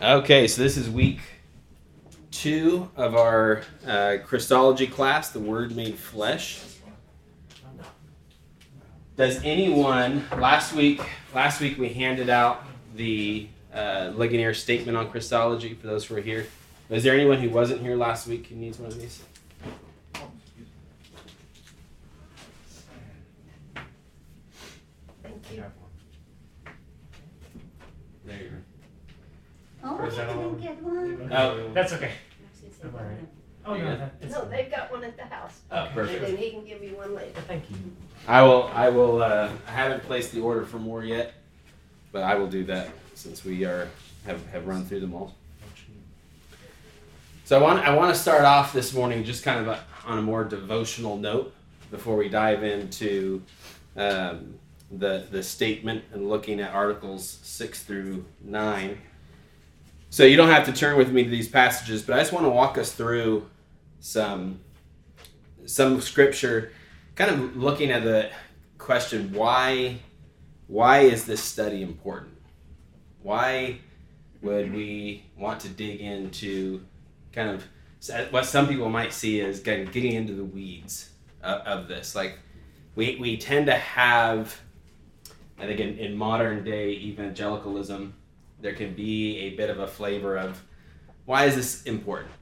Okay, so this is week two of our uh, Christology class, the Word Made Flesh. Does anyone last week? Last week we handed out the uh, Ligonier statement on Christology for those who were here. Is there anyone who wasn't here last week who needs one of these? Thank you. There you Oh, is I didn't get one. Oh. That's okay. Don't worry. Oh, You no, that, it's No, they've got one at the house. Oh, Perfect. And then he can give you one later. Thank you. I will. I will. Uh, I haven't placed the order for more yet, but I will do that since we are have, have run through them all. So I want I want to start off this morning just kind of a, on a more devotional note before we dive into um, the the statement and looking at articles six through nine. So you don't have to turn with me to these passages, but I just want to walk us through some some scripture, kind of looking at the question why why is this study important? Why would we want to dig into kind of what some people might see as kind of getting into the weeds of, this? Like we we tend to have, I think in, in modern day evangelicalism, there can be a bit of a flavor of why is this important?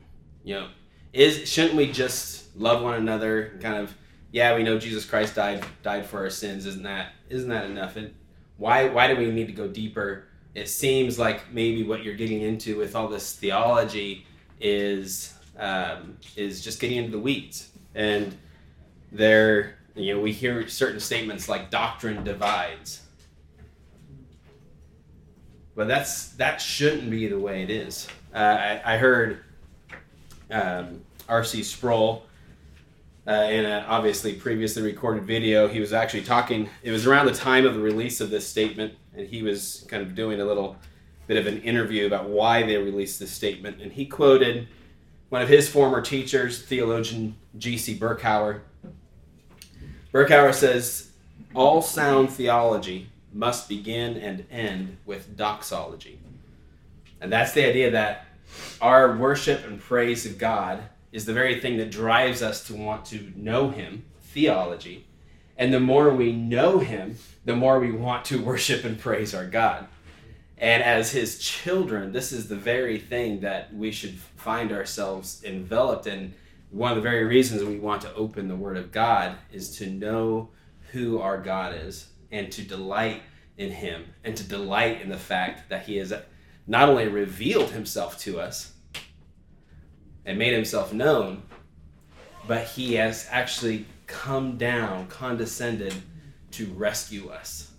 You know, is shouldn't we just love one another? Kind of yeah we know jesus christ died died for our sins. Isn't that isn't that enough? And why why do we need to go deeper? It seems like maybe what you're getting into with all this theology is um, is just getting into the weeds. And there you know we hear certain statements like doctrine divides but that's that shouldn't be the way it is uh, I, I heard um, R.C. Sproul uh, in a obviously previously recorded video. He was actually talking. It was around the time of the release of this statement, and he was kind of doing a little bit of an interview about why they released this statement. And he quoted one of his former teachers, theologian G.C. Berkouwer. Berkouwer says, "All sound theology must begin and end with doxology," and that's the idea that our worship and praise of God is the very thing that drives us to want to know Him, theology. And the more we know Him, the more we want to worship and praise our God. And as His children, this is the very thing that we should find ourselves enveloped in. One of the very reasons we want to open the Word of God is to know who our God is and to delight in Him and to delight in the fact that He has not only revealed himself to us and made himself known, but he has actually come down, condescended to rescue us.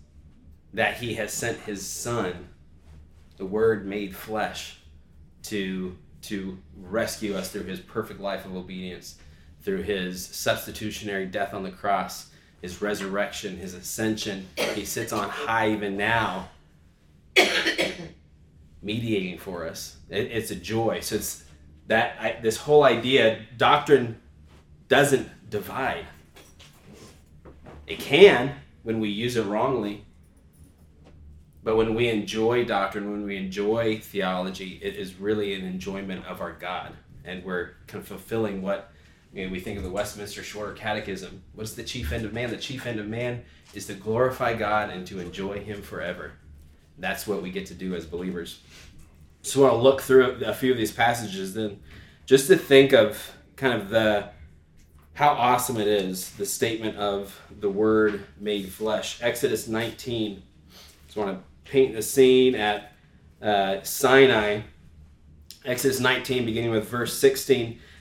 That he has sent his son, the word made flesh, to, to rescue us through his perfect life of obedience, through his substitutionary death on the cross, his resurrection, his ascension. He sits on high even now mediating for us. It, it's a joy. So it's that I, this whole idea, doctrine doesn't divide. It can when we use it wrongly, but when we enjoy doctrine, when we enjoy theology, it is really an enjoyment of our God, and we're kind of fulfilling what you know, we think of the Westminster Shorter Catechism. What's the chief end of man? The chief end of man is to glorify God and to enjoy Him forever. That's what we get to do as believers. So I want to look through a few of these passages then just to think of kind of the how awesome it is the statement of the word made flesh exodus 19 just want to paint the scene at uh, sinai exodus 19 beginning with verse 16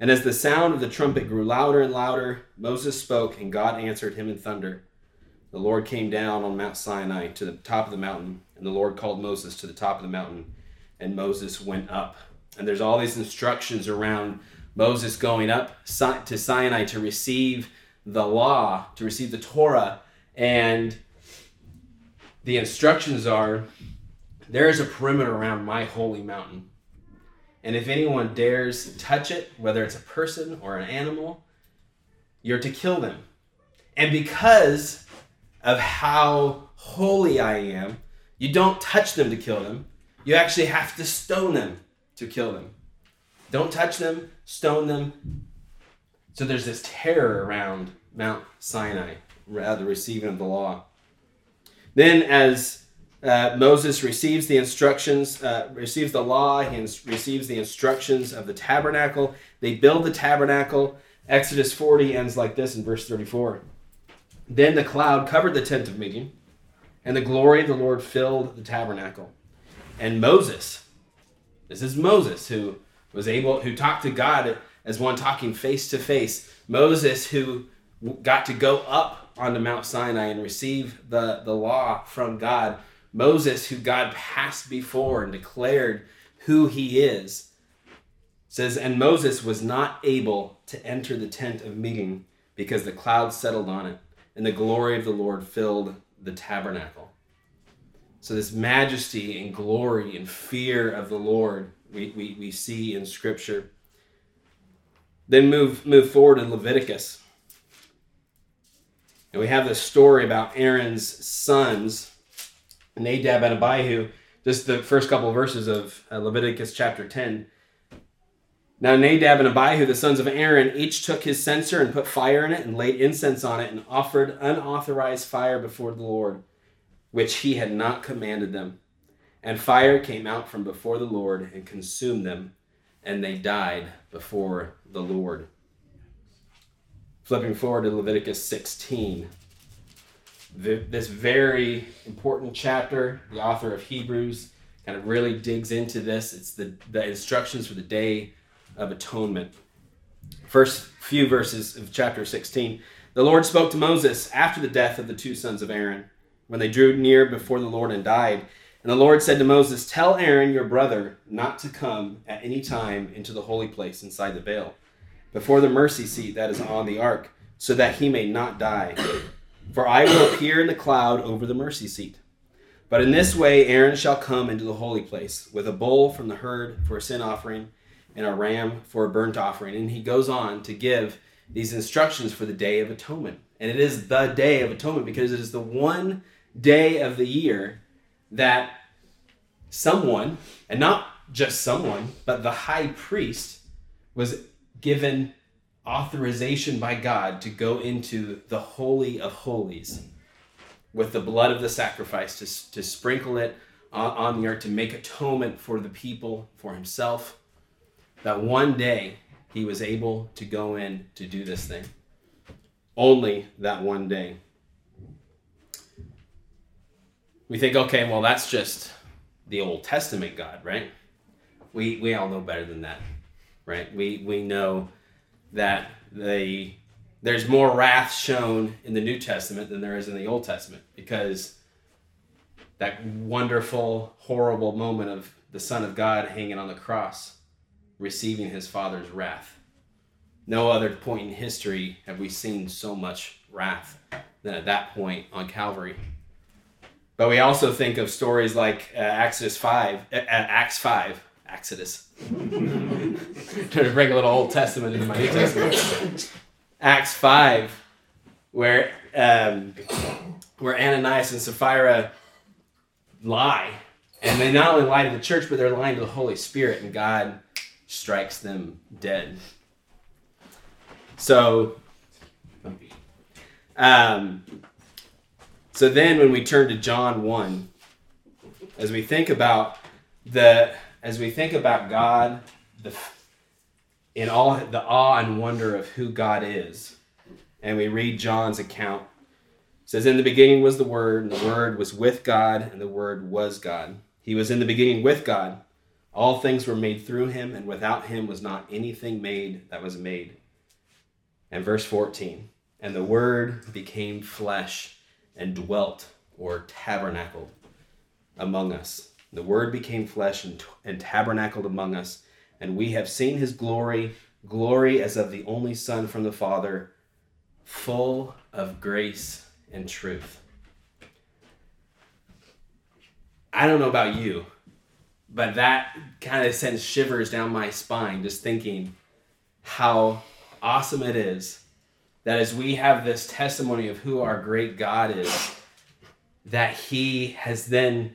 And as the sound of the trumpet grew louder and louder, Moses spoke, and God answered him in thunder. The Lord came down on Mount Sinai to the top of the mountain, and the Lord called Moses to the top of the mountain, and Moses went up. And there's all these instructions around Moses going up to Sinai to receive the law, to receive the Torah, and the instructions are there is a perimeter around my holy mountain. And if anyone dares touch it, whether it's a person or an animal, you're to kill them. And because of how holy I am, you don't touch them to kill them. You actually have to stone them to kill them. Don't touch them, stone them. So there's this terror around Mount Sinai, uh, the receiving of the law. Then, as uh, Moses receives the instructions, uh, receives the law, he ins- receives the instructions of the tabernacle. They build the tabernacle. Exodus 40 ends like this in verse 34. Then the cloud covered the tent of meeting, and the glory of the Lord filled the tabernacle. And Moses, this is Moses who was able, who talked to God as one talking face to face. Moses who got to go up onto Mount Sinai and receive the, the law from God. Moses, who God passed before and declared who he is, says, And Moses was not able to enter the tent of meeting because the cloud settled on it, and the glory of the Lord filled the tabernacle. So, this majesty and glory and fear of the Lord we, we, we see in Scripture. Then move, move forward in Leviticus. And we have this story about Aaron's sons, Nadab and Abihu, just the first couple of verses of uh, Leviticus chapter 10. Now Nadab and Abihu, the sons of Aaron, each took his censer and put fire in it and laid incense on it and offered unauthorized fire before the Lord, which he had not commanded them. And fire came out from before the Lord and consumed them, and they died before the Lord. Flipping forward to Leviticus 16. This very important chapter, the author of Hebrews kind of really digs into this. It's the, the instructions for the Day of Atonement. First few verses of chapter 16. The Lord spoke to Moses after the death of the two sons of Aaron, when they drew near before the Lord and died. And the Lord said to Moses, Tell Aaron your brother not to come at any time into the holy place inside the veil, before the mercy seat that is on the ark, so that he may not die. For I will appear in the cloud over the mercy seat. But in this way Aaron shall come into the holy place, with a bull from the herd for a sin offering, and a ram for a burnt offering. And he goes on to give these instructions for the Day of Atonement. And it is the Day of Atonement because it is the one day of the year that someone, and not just someone, but the high priest was given authorization by God to go into the Holy of Holies with the blood of the sacrifice to, to sprinkle it on, on the earth to make atonement for the people, for himself. That one day he was able to go in to do this thing. Only that one day we think, okay, well, that's just the Old Testament God, right? We we all know better than that, right? We we know that the there's more wrath shown in the New Testament than there is in the Old Testament because that wonderful, horrible moment of the Son of God hanging on the cross, receiving his Father's wrath. No other point in history have we seen so much wrath than at that point on Calvary. But we also think of stories like uh, Exodus 5, uh, Acts 5, Exodus. Trying to bring a little Old Testament into my New Testament. Acts 5, where, um, where Ananias and Sapphira lie. And they not only lie to the church, but they're lying to the Holy Spirit, and God strikes them dead. So, um, so then when we turn to John 1, as we think about the as we think about God, the in all the awe and wonder of who God is, and we read John's account, says, In the beginning was the Word, and the Word was with God, and the Word was God. He was in the beginning with God. All things were made through him, and without him was not anything made that was made. And verse 14, and the Word became flesh and dwelt or tabernacled among us. The Word became flesh and, and tabernacled among us, and we have seen his glory, glory as of the only Son from the Father, full of grace and truth. I don't know about you, but that kind of sends shivers down my spine just thinking how awesome it is that as we have this testimony of who our great God is, that He has then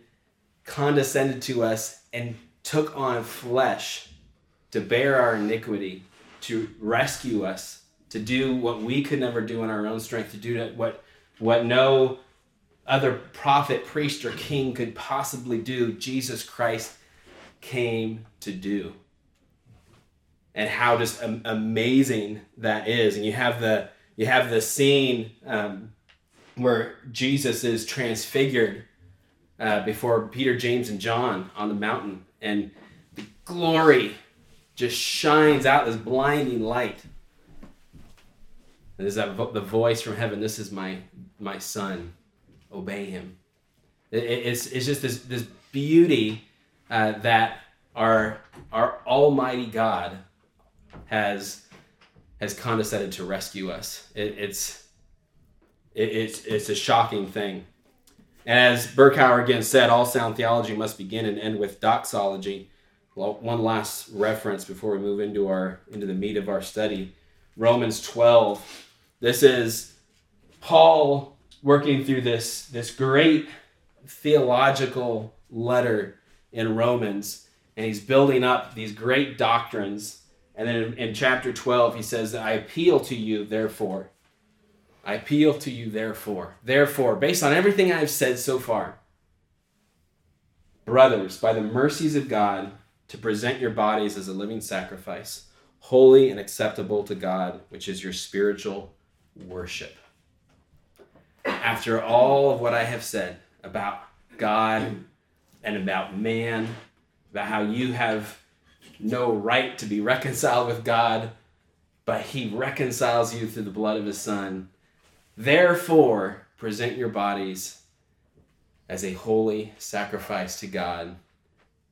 condescended to us and took on flesh to bear our iniquity, to rescue us, to do what we could never do in our own strength, to do what what no other prophet, priest, or king could possibly do. Jesus Christ came to do. And how just amazing that is. And you have the you have the scene um, where Jesus is transfigured uh, before Peter, James, and John on the mountain, and the glory just shines out this blinding light. And there's that vo- the voice from heaven. This is my my son. Obey him. It, it's it's just this this beauty uh, that our our Almighty God has has condescended to rescue us. It, it's it, it's it's a shocking thing. As Berkouwer again said, all sound theology must begin and end with doxology. Well, one last reference before we move into our into the meat of our study. Romans 12. This is Paul working through this, this great theological letter in Romans, and he's building up these great doctrines. And then in, in chapter 12, he says, I appeal to you, therefore. I appeal to you, therefore. Therefore, based on everything I've said so far, brothers, by the mercies of God, to present your bodies as a living sacrifice, holy and acceptable to God, which is your spiritual worship. After all of what I have said about God and about man, about how you have no right to be reconciled with God, but He reconciles you through the blood of His Son. Therefore, present your bodies as a holy sacrifice to God,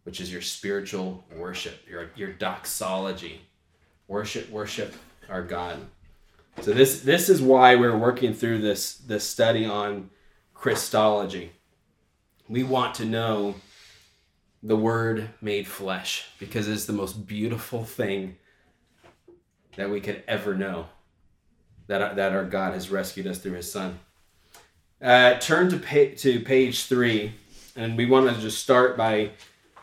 which is your spiritual worship, your, your doxology. Worship, worship our God. So this this is why we're working through this this study on Christology. We want to know the word made flesh because it's the most beautiful thing that we could ever know that, that our God has rescued us through his son. Uh, turn to, pa- to page three, and we want to just start by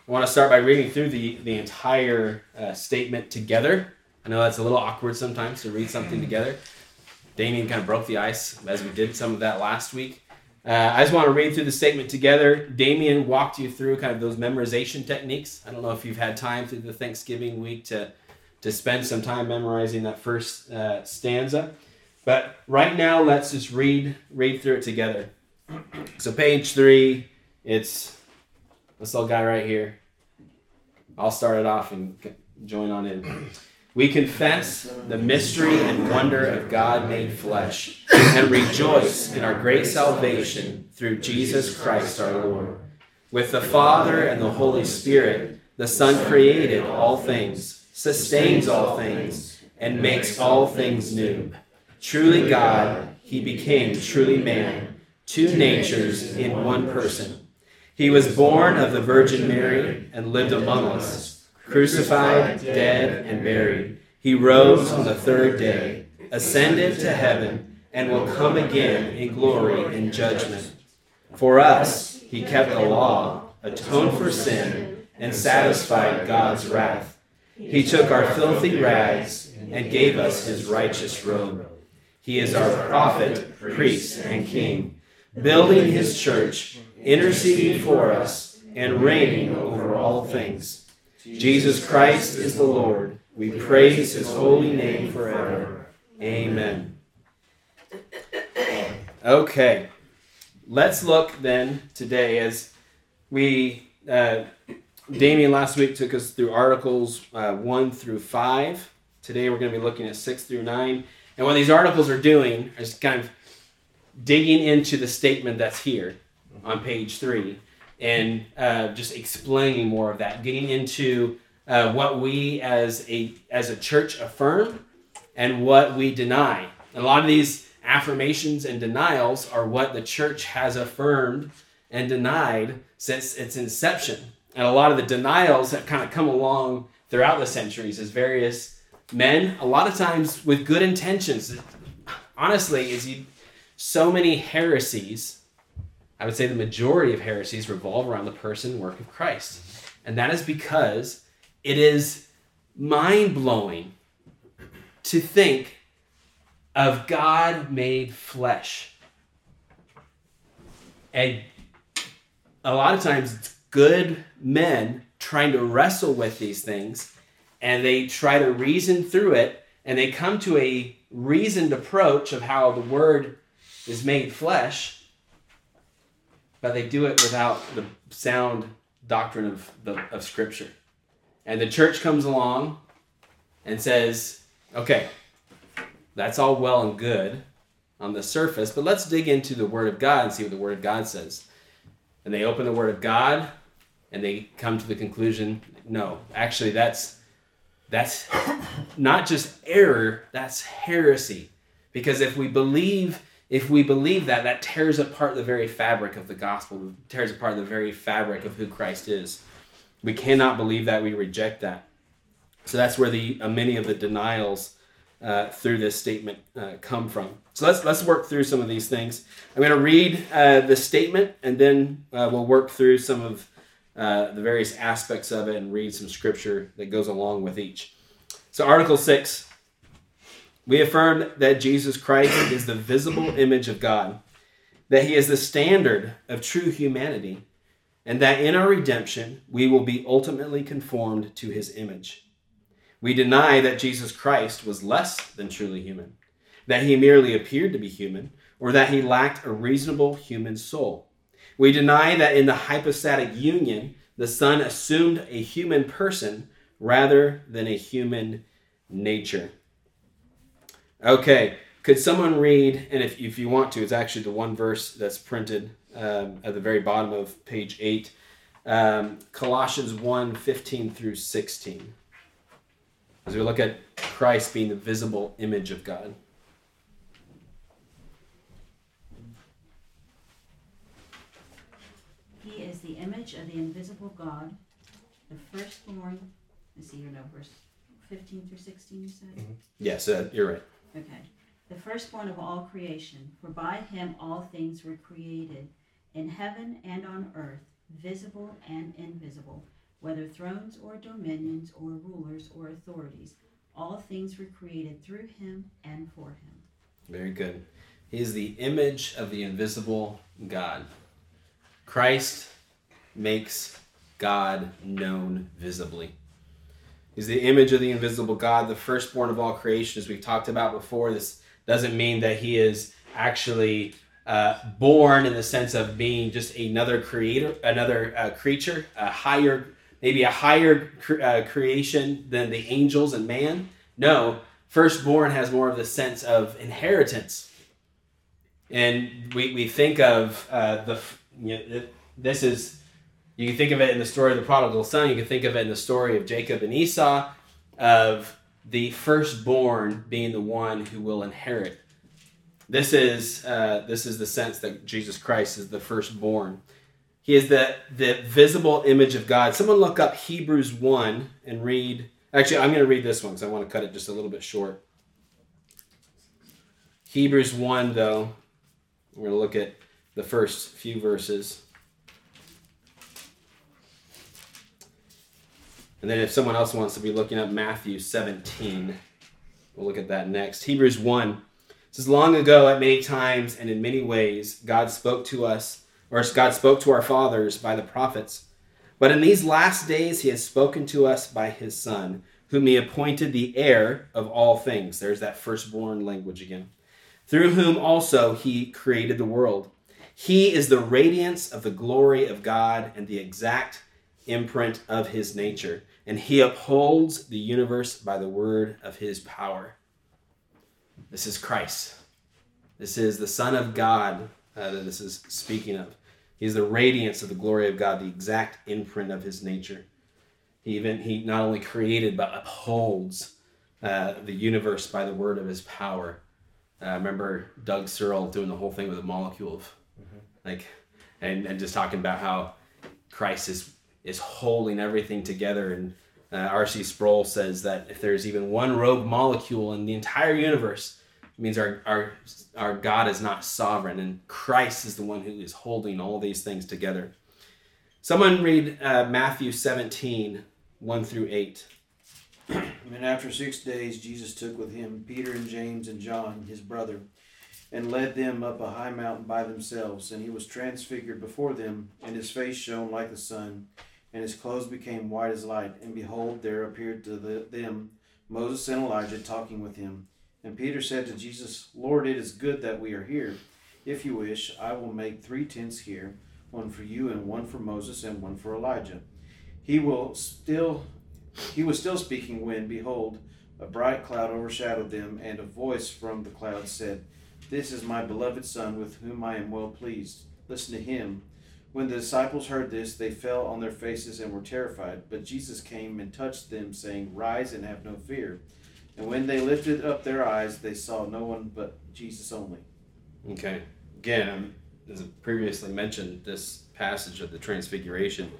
I want to start by reading through the, the entire uh, statement together I know that's a little awkward sometimes to read something together. Damien kind of broke the ice as we did some of that last week. Uh, I just want to read through the statement together. Damien walked you through kind of those memorization techniques. I don't know if you've had time through the Thanksgiving week to, to spend some time memorizing that first uh, stanza. But right now, let's just read read through it together. So page three, it's this little guy right here. I'll start it off and join on in. We confess the mystery and wonder of God made flesh and rejoice in our great salvation through Jesus Christ our Lord. With the Father and the Holy Spirit, the Son created all things, sustains all things, and makes all things new. Truly God, he became truly man, two natures in one person. He was born of the Virgin Mary and lived among us crucified, dead, and buried. He rose on the third day, ascended to heaven, and will come again in glory and judgment. For us, he kept the law, atoned for sin, and satisfied God's wrath. He took our filthy rags and gave us his righteous robe. He is our prophet, priest, and king, building his church, interceding for us, and reigning over all things. Jesus Christ is the Lord. We praise his holy name forever. Amen. Okay. Let's look then today as we, uh, Damien last week took us through articles uh, 1 through 5. Today we're going to be looking at 6 through 9. And what these articles are doing is kind of digging into the statement that's here on page 3 and uh, just explaining more of that, getting into uh, what we as a as a church affirm and what we deny. A lot of these affirmations and denials are what the church has affirmed and denied since its inception. And a lot of the denials have kind of come along throughout the centuries as various men, a lot of times with good intentions. Honestly, is you so many heresies, I would say the majority of heresies revolve around the person work of Christ. And that is because it is mind blowing to think of God made flesh. And a lot of times good men trying to wrestle with these things and they try to reason through it and they come to a reasoned approach of how the word is made flesh but they do it without the sound doctrine of, the, of scripture. And the church comes along and says okay that's all well and good on the surface but let's dig into the word of god and see what the word of god says. And they open the word of god and they come to the conclusion no actually that's that's not just error that's heresy. Because if we believe if we believe that that tears apart the very fabric of the gospel tears apart the very fabric of who christ is we cannot believe that we reject that. So that's where the uh, many of the denials uh, through this statement uh, come from. So let's let's work through some of these things. I'm going to read uh, the statement and then uh, we'll work through some of uh, the various aspects of it and read some scripture that goes along with each. So, Article 6 we affirm that Jesus Christ is the visible image of God, that he is the standard of true humanity, and that in our redemption we will be ultimately conformed to his image. We deny that Jesus Christ was less than truly human, that he merely appeared to be human, or that he lacked a reasonable human soul. We deny that in the hypostatic union, the Son assumed a human person rather than a human nature. Okay, could someone read, and if, if you want to, it's actually the one verse that's printed um, at the very bottom of page 8, um, Colossians 1 15 through 16. As we look at Christ being the visible image of God. He is the image of the invisible God, the firstborn. Let's see now, verse 15 through 16, you said? Yes, uh, you're right. Okay. The firstborn of all creation, for by him all things were created, in heaven and on earth, visible and invisible, whether thrones or dominions or rulers or authorities. All things were created through him and for him. Very good. He is the image of the invisible God. Christ makes God known visibly. He's the image of the invisible God, the firstborn of all creation, as we've talked about before. This doesn't mean that he is actually uh, born in the sense of being just another creator, another uh, creature, a higher, maybe a higher cre- uh, creation than the angels and man. No, firstborn has more of the sense of inheritance. And we, we think of uh, the, you know, this is you can think of it in the story of the prodigal son. You can think of it in the story of Jacob and Esau, of the firstborn being the one who will inherit. This is uh, this is the sense that Jesus Christ is the firstborn. He is the the visible image of God. Someone look up Hebrews one and read. Actually, I'm going to read this one because I want to cut it just a little bit short. Hebrews one, though, we're going to look at the first few verses. And then if someone else wants to be looking up Matthew 17, we'll look at that next. Hebrews 1 says, Long ago, at many times and in many ways, God spoke to us, or God spoke to our fathers by the prophets. But in these last days, he has spoken to us by his Son, whom he appointed the heir of all things. There's that firstborn language again. Through whom also he created the world. He is the radiance of the glory of God and the exact imprint of his nature and he upholds the universe by the word of his power. This is Christ. This is the Son of God uh, that this is speaking of. He is the radiance of the glory of God, the exact imprint of his nature. He even he not only created but upholds uh, the universe by the word of his power. Uh, remember Doug Searle doing the whole thing with the molecule of like, and, and just talking about how Christ is is holding everything together. And uh, R.C. Sproul says that if there's even one rogue molecule in the entire universe, it means our, our, our God is not sovereign, and Christ is the one who is holding all these things together. Someone read uh, Matthew 17, 1 through 8. And after six days, Jesus took with him Peter and James and John, his brother, and led them up a high mountain by themselves. And he was transfigured before them, and his face shone like the sun, and his clothes became white as light. And behold, there appeared to the, them Moses and Elijah talking with him. And Peter said to Jesus, Lord, it is good that we are here. If you wish, I will make three tents here one for you, and one for Moses, and one for Elijah. He will still he was still speaking when, behold, a bright cloud overshadowed them, and a voice from the cloud said, This is my beloved Son, with whom I am well pleased. Listen to him. When the disciples heard this, they fell on their faces and were terrified. But Jesus came and touched them, saying, Rise and have no fear. And when they lifted up their eyes, they saw no one but Jesus only. Okay. Again, um, as previously mentioned, this passage of the Transfiguration.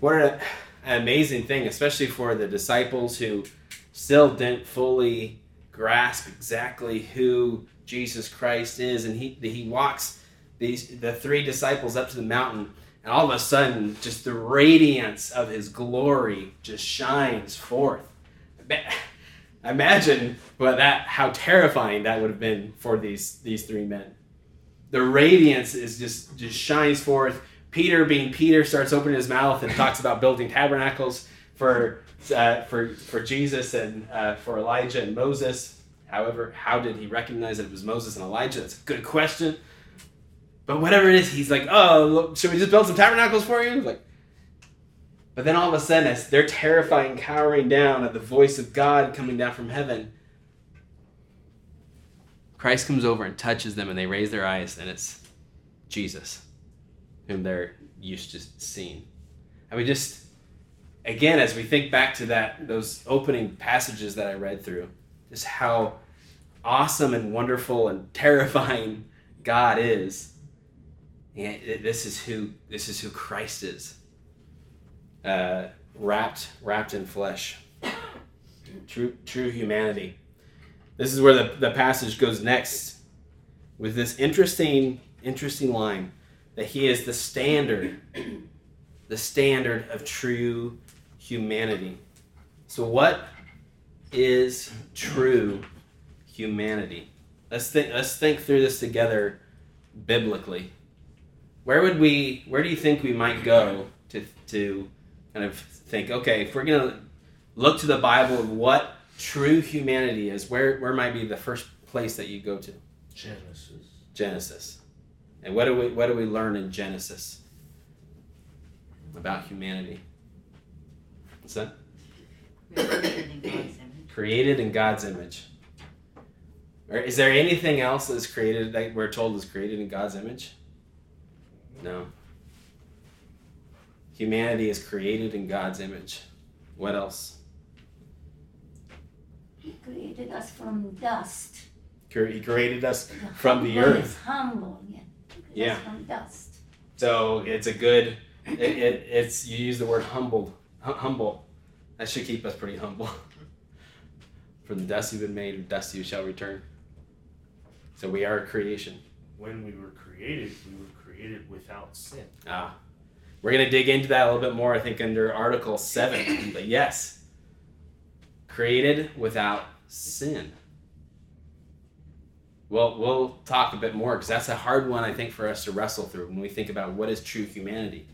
What an amazing thing, especially for the disciples who still didn't fully grasp exactly who Jesus Christ is, and he he walks these the three disciples up to the mountain, and all of a sudden, just the radiance of his glory just shines forth. Imagine what that how terrifying that would have been for these these three men. The radiance is just just shines forth. Peter, being Peter, starts opening his mouth and talks about building tabernacles for uh, for for Jesus and uh, for Elijah and Moses. However, how did he recognize that it was Moses and Elijah? That's a good question. But whatever it is, he's like, "Oh, should we just build some tabernacles for you?" Like, but then all of a sudden, as they're terrifying, cowering down at the voice of God coming down from heaven, Christ comes over and touches them, and they raise their eyes, and it's Jesus, whom they're used to seeing. And we just, again, as we think back to that those opening passages that I read through, just how awesome and wonderful and terrifying God is. And this is who this is who Christ is. Uh, wrapped wrapped in flesh. True true humanity. This is where the, the passage goes next with this interesting interesting line that he is the standard the standard of true humanity. So what is true humanity? Let's think let's think through this together biblically. Where would we where do you think we might go to to kind of think, okay, if we're gonna look to the Bible of what true humanity is, where where might be the first place that you go to? Genesis. Genesis. And what do we what do we learn in Genesis about humanity? What's that? Created in God's image. Created in God's image. Or is there anything else that's created that we're told is created in God's image? No. Humanity is created in God's image. What else? He created us from dust. He created us from the earth. Humble, yeah. He Yeah. From dust. So it's a good. It, it, it's you use the word humbled, hu- humble. That should keep us pretty humble. From the dust you've been made, with dust you shall return. So we are a creation. When we were created, we were created without sin. Ah, we're gonna dig into that a little bit more. I think under Article Seven. but yes, created without sin. Well, we'll talk a bit more because that's a hard one I think for us to wrestle through when we think about what is true humanity.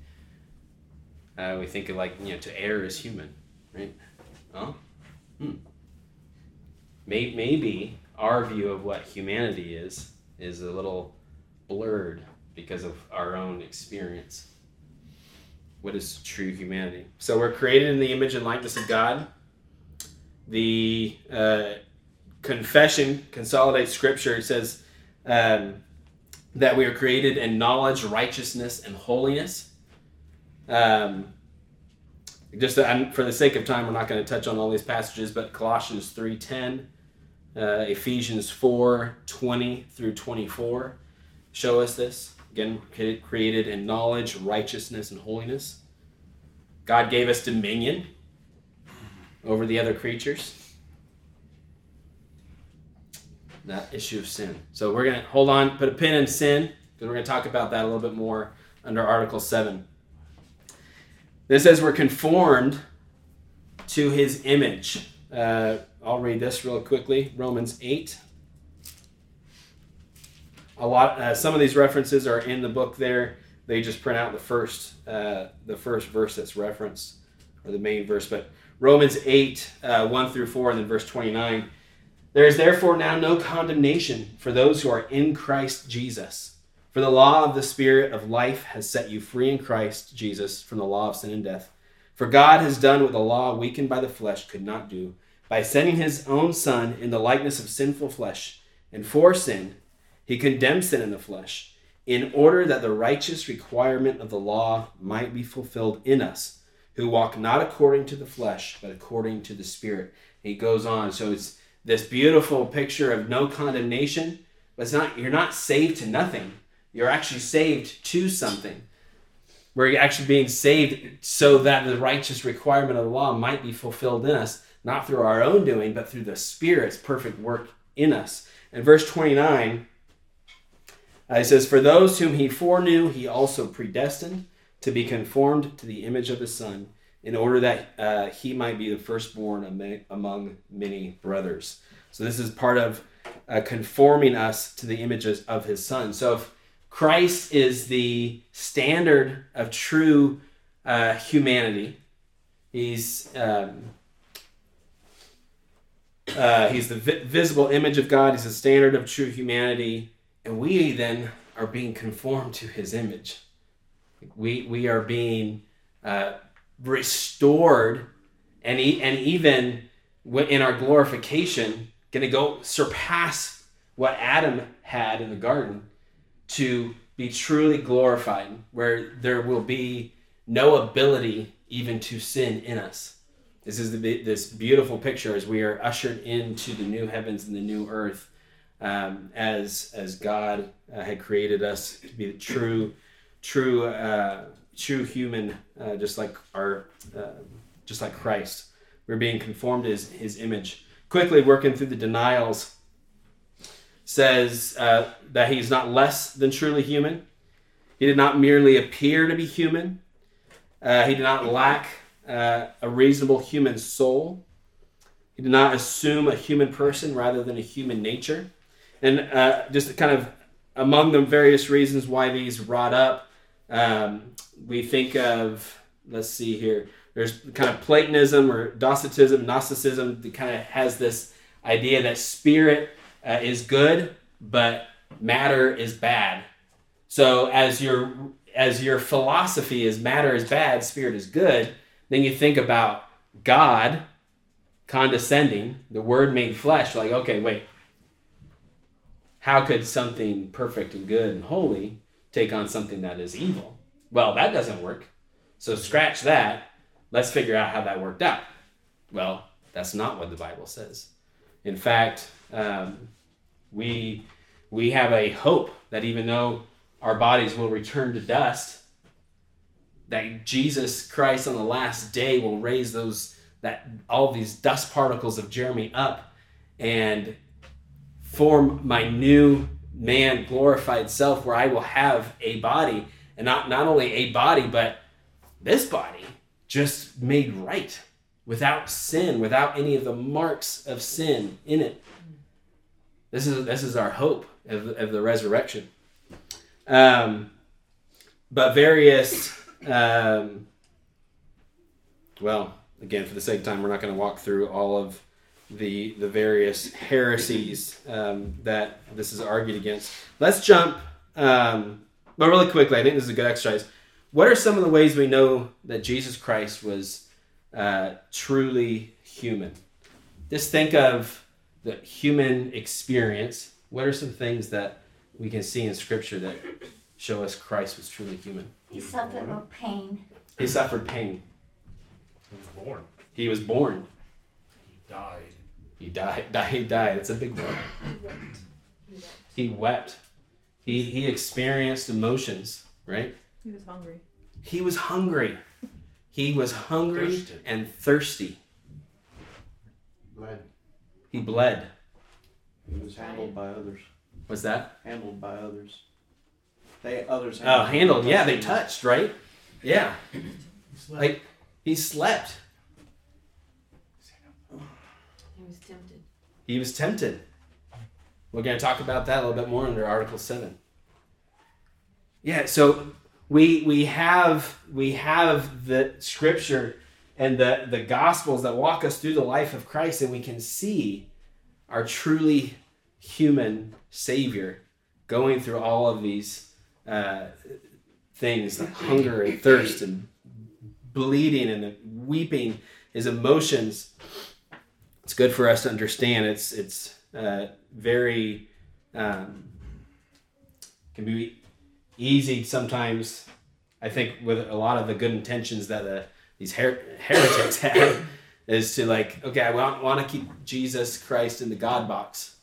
Uh, we think of like you know to err is human, right? Oh, hmm. Maybe our view of what humanity is is a little blurred because of our own experience. What is true humanity? So we're created in the image and likeness of God. The uh, confession consolidates scripture. It says um, that we are created in knowledge, righteousness, and holiness. Um, just and for the sake of time, we're not going to touch on all these passages, but Colossians three ten, uh, Ephesians four twenty through twenty four, show us this again. Created in knowledge, righteousness, and holiness. God gave us dominion over the other creatures. That issue of sin. So we're going to hold on, put a pin in sin, because we're going to talk about that a little bit more under Article 7. This says we're conformed to his image. Uh, I'll read this real quickly Romans 8. A lot, uh, some of these references are in the book there. They just print out the first, uh, the first verse that's referenced, or the main verse. But Romans 8, uh, 1 through 4, and then verse 29. There is therefore now no condemnation for those who are in Christ Jesus. For the law of the Spirit of life has set you free in Christ Jesus from the law of sin and death. For God has done what the law, weakened by the flesh, could not do, by sending his own Son in the likeness of sinful flesh. And for sin, he condemned sin in the flesh, in order that the righteous requirement of the law might be fulfilled in us, who walk not according to the flesh, but according to the Spirit. he goes on. So it's this beautiful picture of no condemnation, but it's not you're not saved to nothing you're actually saved to something. We're actually being saved so that the righteous requirement of the law might be fulfilled in us, not through our own doing, but through the Spirit's perfect work in us. And verse 29, uh, it says, For those whom he foreknew, he also predestined to be conformed to the image of his Son, in order that uh, he might be the firstborn among many brothers. So, this is part of uh, conforming us to the images of his Son. So, if Christ is the standard of true uh, humanity. He's um, uh, he's the vi- visible image of God. He's the standard of true humanity, and we then are being conformed to His image. We we are being uh, restored, and e- and even in our glorification, going to go surpass what Adam had in the garden to be truly glorified, where there will be no ability even to sin in us. This is the, this beautiful picture as we are ushered into the new heavens and the new earth, um, as as God uh, had created us to be the true, true, uh, true human, uh, just like our, uh, just like Christ. We're being conformed to His, his image. Quickly working through the denials says uh, that he's not less than truly human. He did not merely appear to be human. Uh, he did not lack a reasonable human soul. He did not assume a human person rather than a human nature. And uh, just kind of among the various reasons why these brought up, um, we think of, let's see here, there's kind of Platonism or Docetism, Gnosticism that kind of has this idea that spirit uh, is good, but matter is bad. So as your as your philosophy is matter is bad, spirit is good, then you think about God condescending, the word made flesh, like, okay, wait. How could something perfect and good and holy take on something that is evil? Well, that doesn't work. So scratch that. Let's figure out how that worked out. Well, that's not what the Bible says. In fact, um, we we have a hope that even though our bodies will return to dust, that Jesus Christ on the last day will raise those that all these dust particles of Jeremy up and form my new man glorified self where I will have a body and not not only a body but this body just made right without sin without any of the marks of sin in it this is this is our hope of, of the resurrection. Um, but various, um, well, again, for the sake of time, we're not going to walk through all of the the various heresies um, that this is argued against. Let's jump, um, but really quickly. I think this is a good exercise. What are some of the ways we know that Jesus Christ was uh, truly human? Just think of the human experience, what are some things that we can see in Scripture that show us Christ was truly human? He suffered no pain. He suffered pain. He was born. He was born. He died. He died. died he died. It's a big word. He wept. He he experienced emotions, right? He was hungry. He was hungry. He was hungry Thirsty. and thirsty. Bled. He bled. he was handled by others. What's that? Handled by others. They others. Oh, handled. Yeah, they touched, right? Yeah. Like he slept. He was tempted. He was tempted. We're going to talk about that a little bit more under Article 7. Yeah, so we we have we have the scripture and the the gospels that walk us through the life of Christ and we can see our truly human savior going through all of these uh, things like hunger and thirst and bleeding and weeping his emotions it's good for us to understand. It's it's uh, very um, can be easy sometimes. I think with a lot of the good intentions that the, these her- heretics have is to like, okay, I want, want to keep Jesus Christ in the God box.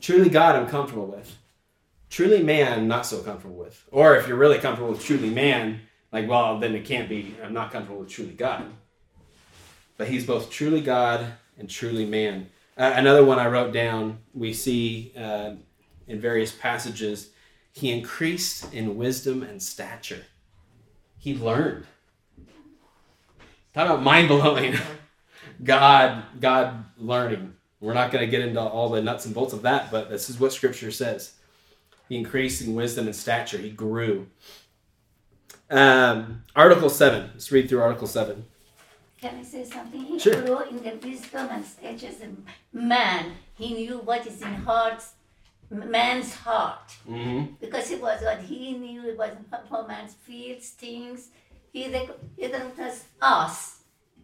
Truly God, I'm comfortable with. Truly man, not so comfortable with. Or if you're really comfortable with truly man, like, well, then it can't be. I'm not comfortable with truly God. But he's both truly God and truly man. Uh, another one I wrote down, we see uh, in various passages, he increased in wisdom and stature. He learned. Talk about mind blowing. God, God learning. We're not going to get into all the nuts and bolts of that, but this is what Scripture says. He increased in wisdom and stature. He grew. Um, Article seven. Let's read through Article seven. Can I say something? He Sure. grew in the wisdom and stature as a man. He knew what is in hearts, man's heart. Mm-hmm. Because it was what he knew, it was how man feels, things. He, rec- he recognized us.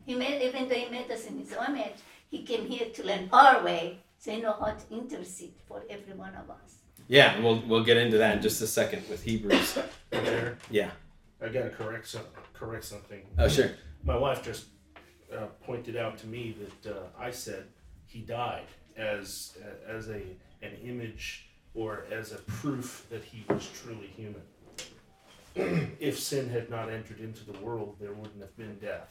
He made, even though he made us in his own image, he came here to learn our way, so he know how to intercede for every one of us. Yeah, and we'll we'll get into that in just a second with Hebrews. Yeah. I gotta correct some, correct something. Oh, sure. My wife just uh, pointed out to me that uh, I said he died as as a an image or as a proof that he was truly human. if sin had not entered into the world, there wouldn't have been death.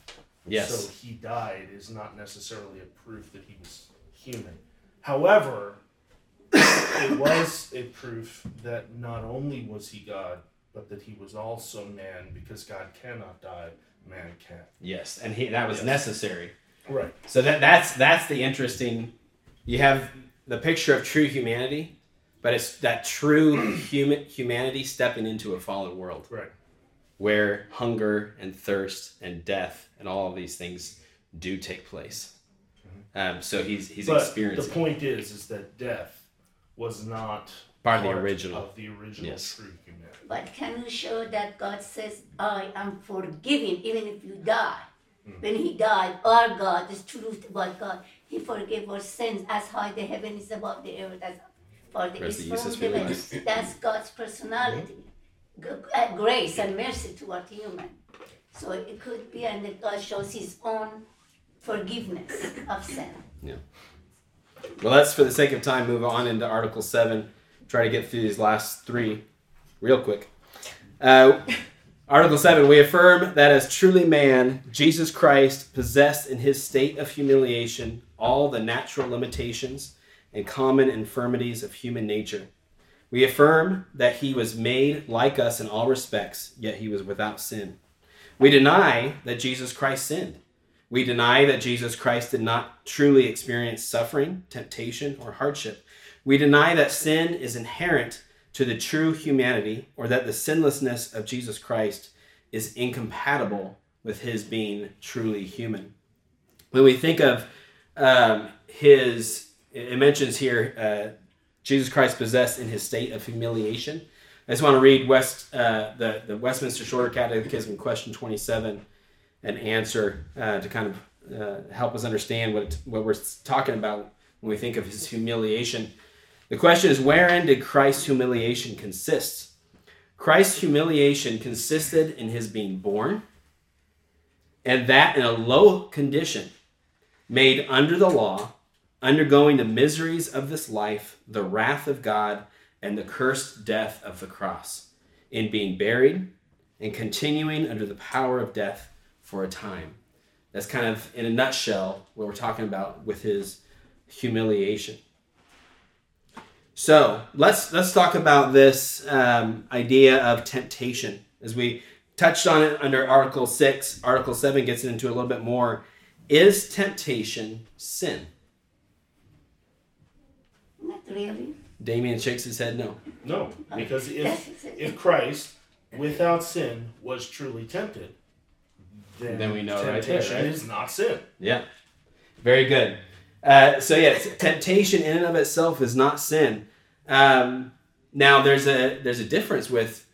Yes. So he died is not necessarily a proof that he was human. However, it was a proof that not only was he God, but that he was also man because God cannot die, man can. Yes, and he that was Yes. necessary. Right. So that that's that's the interesting. You have the picture of true humanity, but it's that true human humanity stepping into a fallen world Right. where hunger and thirst and death and all of these things do take place. Um, so he's he's but experiencing the point is, is that death was not part of the original. of the original Yes. true humanity. But can you show that God says, I am forgiving even if you die? When he died, our God, the truth about God, he forgave our sins as high the heaven is above the earth, as far the Where's east from the for west. That's God's personality, G- uh, grace and mercy toward human. So it could be, and that God shows his own forgiveness of sin. Yeah. Well, let's, for the sake of time, move on into Article 7. Try to get through these last three real quick. Uh, Article 7 We affirm that as truly man, Jesus Christ possessed in his state of humiliation all the natural limitations and common infirmities of human nature. We affirm that he was made like us in all respects, yet he was without sin. We deny that Jesus Christ sinned. We deny that Jesus Christ did not truly experience suffering, temptation, or hardship. We deny that sin is inherent to the true humanity or that the sinlessness of Jesus Christ is incompatible with his being truly human. When we think of um, his, it mentions here, uh, Jesus Christ possessed in his state of humiliation. I just want to read West, uh, the, the Westminster Shorter Catechism, question 27 and answer uh, to kind of uh, help us understand what, what we're talking about when we think of his humiliation. The question is wherein did Christ's humiliation consist? Christ's humiliation consisted in his being born and that in a low condition, made under the law, undergoing the miseries of this life, the wrath of God, and the cursed death of the cross, in being buried and continuing under the power of death for a time. That's kind of in a nutshell what we're talking about with his humiliation. So let's let's talk about this um, idea of temptation as we touched on it under Article six. Article seven gets into a little bit more. Is temptation sin? Not really. Damien shakes his head no. No, because if Yes, yes. if Christ, without sin, was truly tempted, then, Then we know right there, temptation right? is not sin. Yeah. Very good. Uh, so yes, temptation in and of itself is not sin. Um, now there's a there's a difference with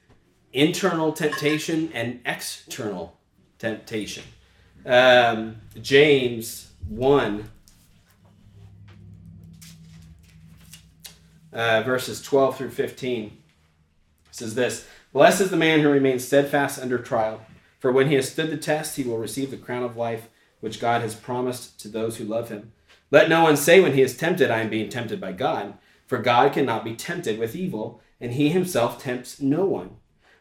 internal temptation and external temptation. Um, James one. Uh, verses 12 through 15 says this Blessed is the man who remains steadfast under trial, for when he has stood the test, he will receive the crown of life which God has promised to those who love him. Let no one say when he is tempted, I am being tempted by God, for God cannot be tempted with evil, and he himself tempts no one.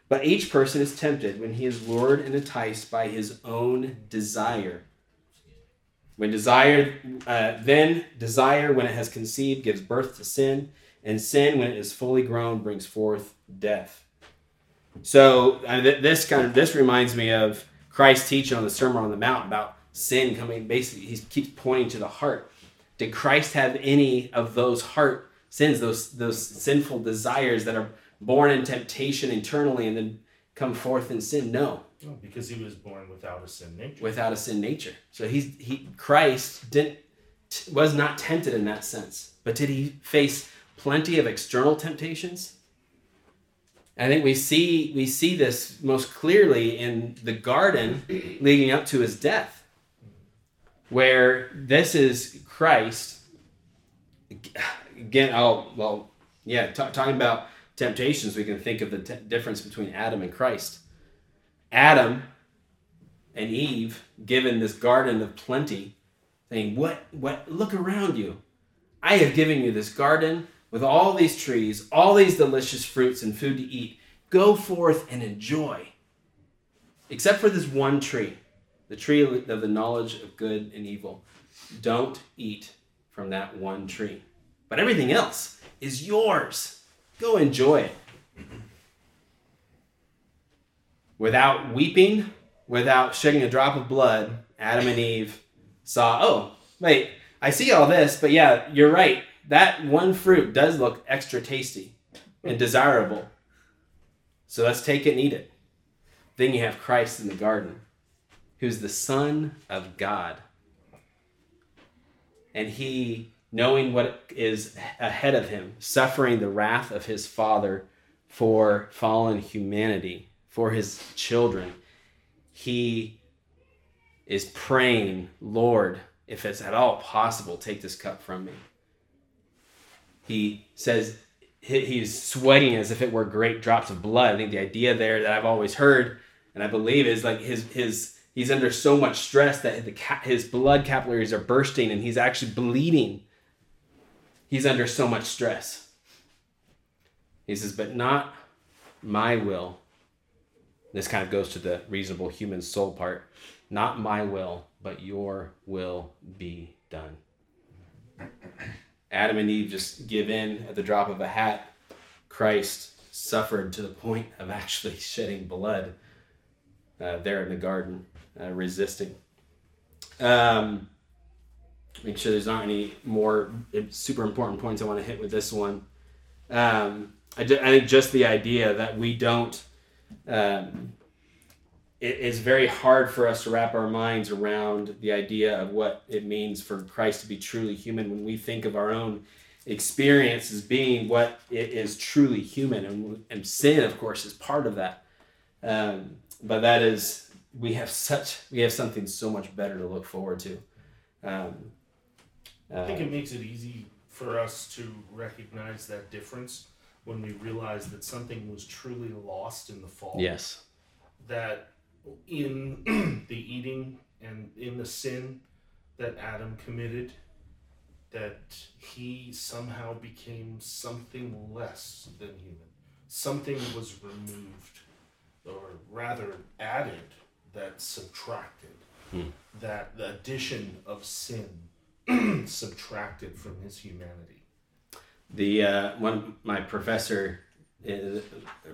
But each person is tempted when he is lured and enticed by his own desire. When desire, uh, then desire, when it has conceived, gives birth to sin, and sin, when it is fully grown, brings forth death. So uh, th- this kind of this reminds me of Christ's teaching on the Sermon on the Mount about sin coming. Basically, he keeps pointing to the heart. Did Christ have any of those heart sins, those those sinful desires that are born in temptation internally and then come forth in sin? No, No, because he was born without a sin nature. without a sin nature. So he's he Christ didn't was not tempted in that sense, but did he face plenty of external temptations? I think we see we see this most clearly in the garden leading up to his death, where this is Christ. Again, oh well, yeah. ta- talking about temptations, we can think of the t- difference between Adam and Christ. Adam and Eve given this garden of plenty, saying, "What? What? Look around you. I have given you this garden with all these trees, all these delicious fruits and food to eat. Go forth and enjoy. Except for this one tree, the tree of the knowledge of good and evil. Don't eat from that one tree. But everything else is yours. Go enjoy it." Without weeping, without shedding a drop of blood, Adam and Eve saw, oh, wait, I see all this, but yeah, you're right. That one fruit does look extra tasty and desirable. So let's take it and eat it. Then you have Christ in the garden, who's the Son of God. And he, knowing what is ahead of him, suffering the wrath of his Father for fallen humanity, for his children, he is praying, Lord, if it's at all possible, take this cup from me. He says he- he's sweating as if it were great drops of blood. I think the idea there that I've always heard and I believe is like his his he's under so much stress that ca- his blood capillaries are bursting and he's actually bleeding. He's under so much stress. He says, "But not my will." This kind of goes to the reasonable human soul part. Not my will, but your will be done. Adam and Eve just give in at the drop of a hat. Christ suffered to the point of actually shedding blood uh, there in the garden, uh, resisting. Um, make sure there's not any more super important points I want to hit with this one. Um, I, ju- I think just the idea that we don't um, it is very hard for us to wrap our minds around the idea of what it means for Christ to be truly human when we think of our own experience as being what it is truly human. And, and sin, of course, is part of that. Um, but that is, we have such, we have something so much better to look forward to. Um, I think uh, it makes it easy for us to recognize that difference when we realize that something was truly lost in the fall. yes. That in the eating and in the sin that Adam committed, that he somehow became something less than human. Something was removed, or rather added, that subtracted. Hmm. That the addition of sin subtracted from his humanity. The uh, one my professor uh,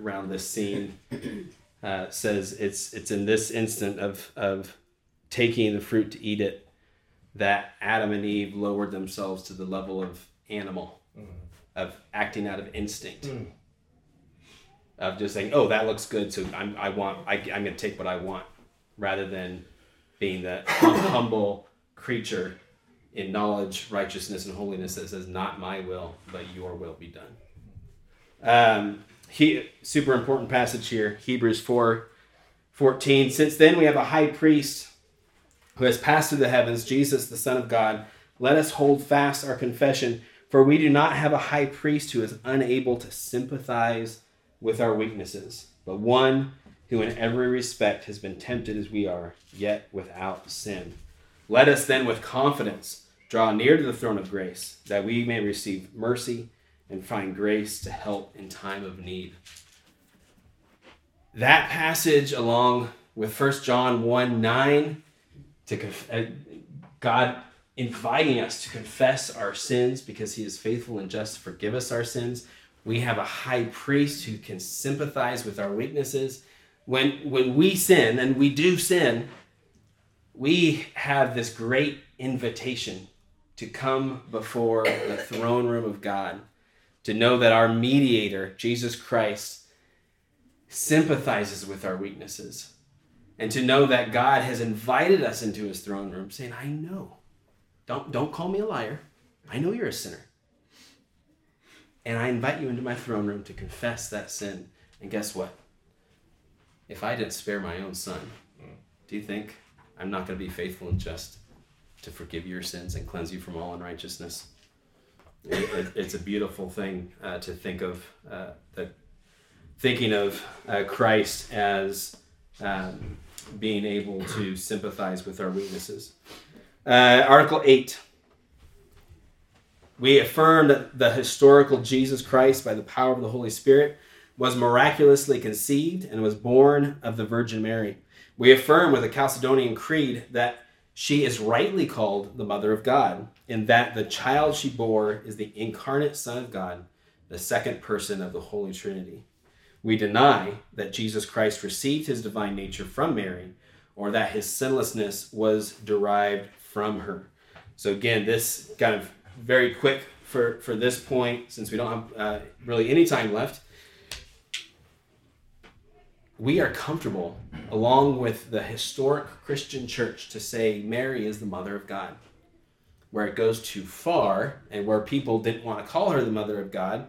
around this scene uh, says it's it's in this instant of of taking the fruit to eat it that Adam and Eve lowered themselves to the level of animal, of acting out of instinct, Mm. of just saying, "Oh, that looks good, so I'm I want I, I'm going to take what I want," rather than being the humble creature in knowledge, righteousness, and holiness that says, "Not my will, but Your will be done." Um, he super important passage here, Hebrews 4, 14. Since then we have a high priest who has passed through the heavens, Jesus, the Son of God. Let us hold fast our confession, for we do not have a high priest who is unable to sympathize with our weaknesses, but one who in every respect has been tempted as we are, yet without sin. Let us then with confidence draw near to the throne of grace, that we may receive mercy and find grace to help in time of need. That passage, along with 1 John 1 9, to conf- uh, God inviting us to confess our sins because he is faithful and just to forgive us our sins. We have a high priest who can sympathize with our weaknesses. When, when we sin, and we do sin, we have this great invitation to come before the throne room of God, to know that our mediator, Jesus Christ, sympathizes with our weaknesses, and to know that God has invited us into his throne room, saying, I know. Don't, don't call me a liar. I know you're a sinner. And I invite you into my throne room to confess that sin. And guess what? If I didn't spare my own son, do you think I'm not going to be faithful and just to forgive your sins and cleanse you from all unrighteousness? It, it, it's a beautiful thing uh, to think of, uh, that thinking of uh, Christ as um, being able to sympathize with our weaknesses. Uh, Article 8. We affirm that the historical Jesus Christ, by the power of the Holy Spirit, was miraculously conceived and was born of the Virgin Mary. We affirm with the Chalcedonian Creed that she is rightly called the Mother of God, and that the child she bore is the incarnate Son of God, the second person of the Holy Trinity. We deny that Jesus Christ received his divine nature from Mary, or that his sinlessness was derived from her. So, again, this kind of very quick for, for this point, since we don't have uh, really any time left. We are comfortable, along with the historic Christian church, to say Mary is the mother of God. Where it goes too far, and where people didn't want to call her the mother of God,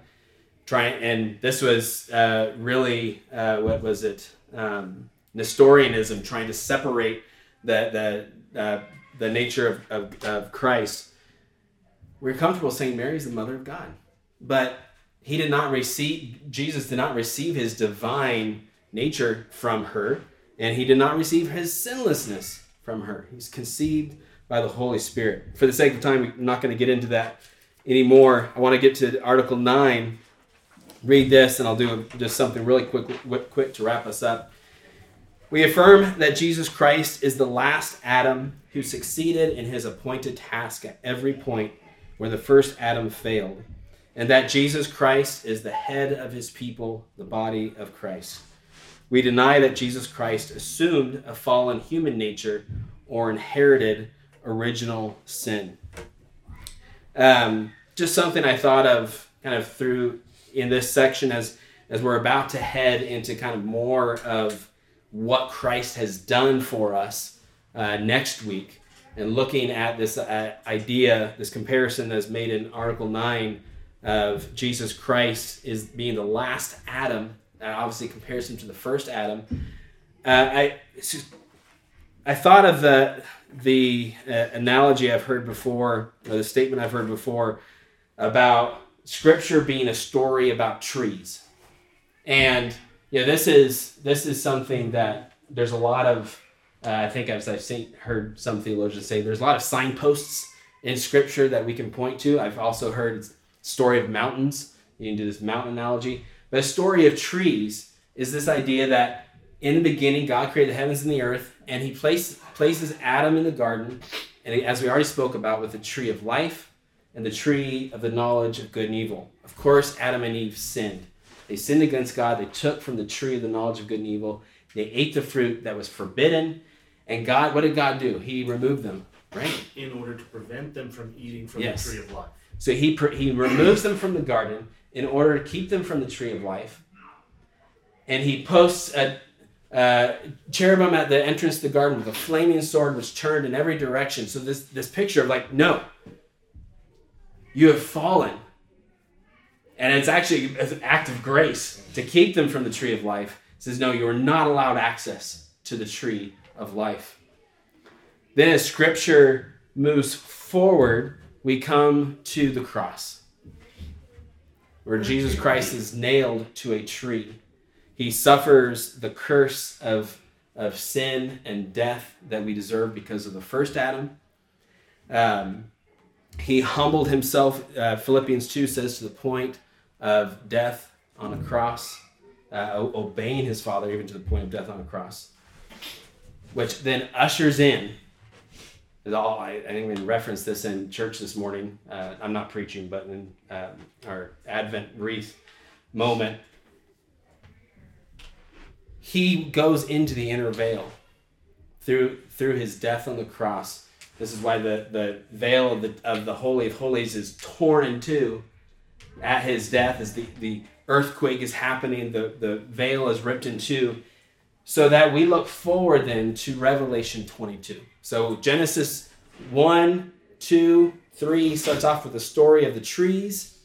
trying and this was uh, really uh, what was it um, Nestorianism trying to separate the the uh, the nature of, of, of Christ. We're comfortable saying Mary is the mother of God, but he did not receive Jesus did not receive his divine nature from her, and he did not receive his sinlessness from her. He's conceived by the Holy Spirit. For the sake of time, I'm not going to get into that anymore. I want to get to Article nine read this and I'll do just something really quick, quick to wrap us up. We affirm that Jesus Christ is the last Adam who succeeded in his appointed task at every point where the first Adam failed, and that Jesus Christ is the head of his people, the body of Christ. We deny that Jesus Christ assumed a fallen human nature or inherited original sin. Um, just something I thought of kind of through in this section as as we're about to head into kind of more of what Christ has done for us uh, next week, and looking at this uh, idea, this comparison that's made in Article Nine of Jesus Christ is being the last Adam. Uh, obviously, compares him to the first Adam. Uh, I I thought of the the uh, analogy I've heard before, or the statement I've heard before about scripture being a story about trees and you know this is this is something that there's a lot of uh, I think as I've seen heard some theologians say there's a lot of signposts in Scripture that we can point to. I've also heard story of mountains. You can do this mountain analogy, but a story of trees is this idea that in the beginning God created the heavens and the earth, and He placed, places Adam in the garden, and as we already spoke about with the tree of life and the tree of the knowledge of good and evil. Of course, Adam and Eve sinned. They sinned against God. They took from the tree of the knowledge of good and evil. They ate the fruit that was forbidden. And God, what did God do? He removed them, right? In order to prevent them from eating from Yes. the tree of life. So he he removes them from the garden in order to keep them from the tree of life. And he posts a cherubim at the entrance to the garden with a flaming sword which turned in every direction. So this this picture of like, no, you have fallen. And it's actually an act of grace to keep them from the tree of life. It says, no, you are not allowed access to the tree of life. Then as scripture moves forward, we come to the cross, where Jesus Christ is nailed to a tree. He suffers the curse of, of sin and death that we deserve because of the first Adam. Um, he humbled himself, uh, Philippians 2 says, to the point of death on a cross, uh, obeying his Father even to the point of death on a cross, which then ushers in all I, I even reference this in church this morning. Uh, I'm not preaching, but in um, our Advent wreath moment, he goes into the inner veil through through his death on the cross. This is why the, the veil of the of the holy of holies is torn in two at his death as the, the earthquake is happening, the, the veil is ripped in two so that we look forward then to Revelation 22. So Genesis 1, 2, 3 starts off with the story of the trees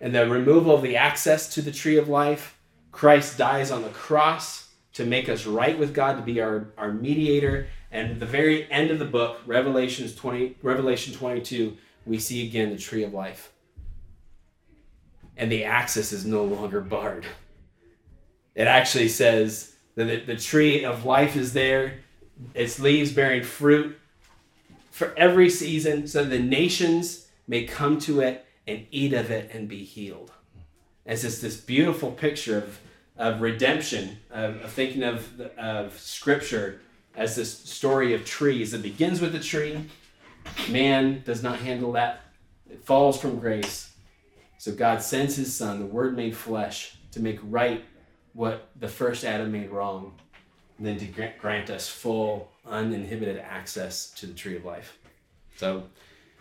and the removal of the access to the tree of life. Christ dies on the cross to make us right with God, to be our, our mediator. And at the very end of the book, Revelations 20, Revelation 22, we see again the tree of life. And the access is no longer barred it actually says that the, tree of life is there, its leaves bearing fruit for every season, so the nations may come to it and eat of it and be healed. It's just this beautiful picture of, of redemption, of, of thinking of, of Scripture as this story of trees that begins with the tree. Man does not handle that, it falls from grace. So God sends his Son, the Word made flesh, to make right what the first Adam made wrong, and then to grant, grant us full, uninhibited access to the tree of life. So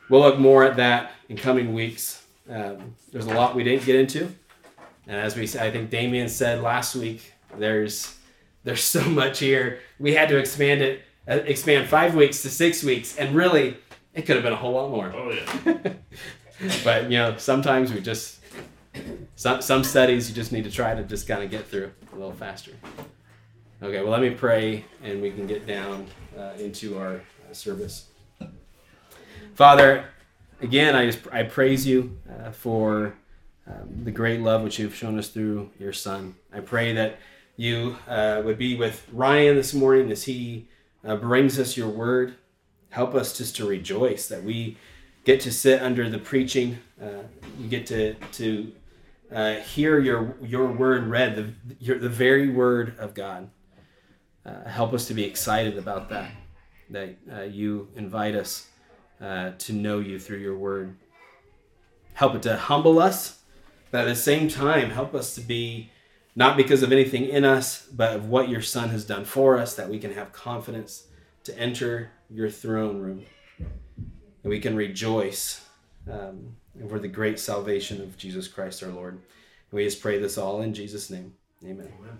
we'll look more at that in coming weeks. Um, there's a lot we didn't get into, and as we I think Damien said last week, there's there's so much here. We had to expand it, uh, expand five weeks to six weeks, and really, it could have been a whole lot more. Oh yeah. but you know, sometimes we just some some studies you just need to try to just kind of get through a little faster. Okay, well let me pray and we can get down uh, into our uh, service. Father, again I just I praise you uh, for um, the great love which you've shown us through your Son. I pray that you uh, would be with Ryan this morning as he uh, brings us your word. Help us just to rejoice that we get to sit under the preaching. Uh, you get to to uh, hear your your word read, the your, the very word of God. Uh, help us to be excited about that. That uh, you invite us uh, to know you through your word. Help it to humble us, but at the same time, help us to be not because of anything in us, but of what your Son has done for us, that we can have confidence to enter your throne room and we can rejoice um, over the great salvation of Jesus Christ our Lord. And we just pray this all in Jesus' name. Amen. Amen.